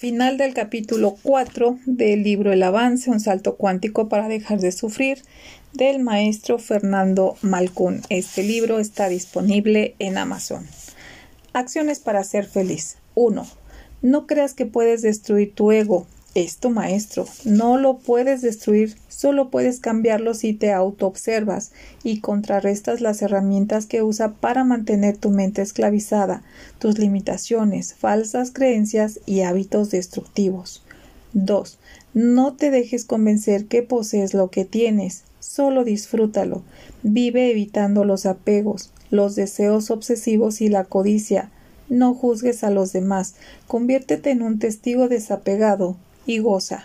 Final del capítulo 4 del libro El avance, un salto cuántico para dejar de sufrir, del maestro Fernando Malcún. Este libro está disponible en Amazon. Acciones para ser feliz. 1. No creas que puedes destruir tu ego. Es tu maestro. No lo puedes destruir, solo puedes cambiarlo si te autoobservas y contrarrestas las herramientas que usa para mantener tu mente esclavizada, tus limitaciones, falsas creencias y hábitos destructivos. 2. No te dejes convencer que posees lo que tienes, solo disfrútalo. Vive evitando los apegos, los deseos obsesivos y la codicia. No juzgues a los demás, conviértete en un testigo desapegado y goza.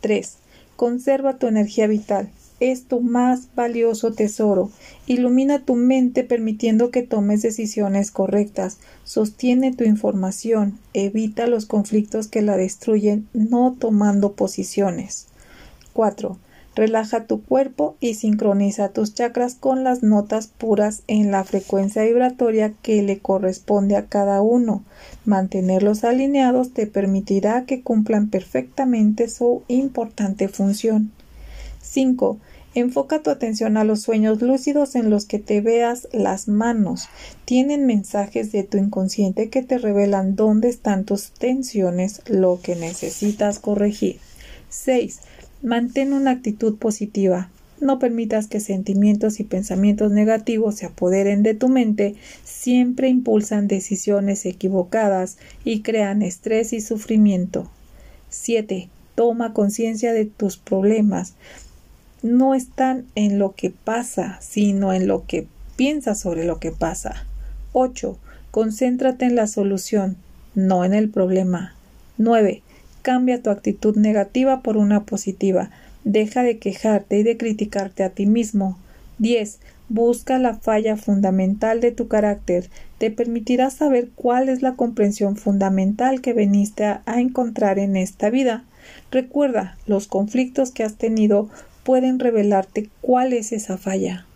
3. Conserva tu energía vital. Es tu más valioso tesoro. Ilumina tu mente permitiendo que tomes decisiones correctas. Sostiene tu información. Evita los conflictos que la destruyen no tomando posiciones. 4. Relaja tu cuerpo y sincroniza tus chakras con las notas puras en la frecuencia vibratoria que le corresponde a cada uno. Mantenerlos alineados te permitirá que cumplan perfectamente su importante función. 5. Enfoca tu atención a los sueños lúcidos en los que te veas las manos. Tienen mensajes de tu inconsciente que te revelan dónde están tus tensiones, lo que necesitas corregir. 6. Mantén una actitud positiva. No permitas que sentimientos y pensamientos negativos se apoderen de tu mente, siempre impulsan decisiones equivocadas y crean estrés y sufrimiento. 7. Toma conciencia de tus problemas. No están en lo que pasa, sino en lo que piensas sobre lo que pasa. 8. Concéntrate en la solución, no en el problema. 9. Cambia tu actitud negativa por una positiva. Deja de quejarte y de criticarte a ti mismo. 10. Busca la falla fundamental de tu carácter. Te permitirá saber cuál es la comprensión fundamental que veniste a, a encontrar en esta vida. Recuerda, los conflictos que has tenido pueden revelarte cuál es esa falla.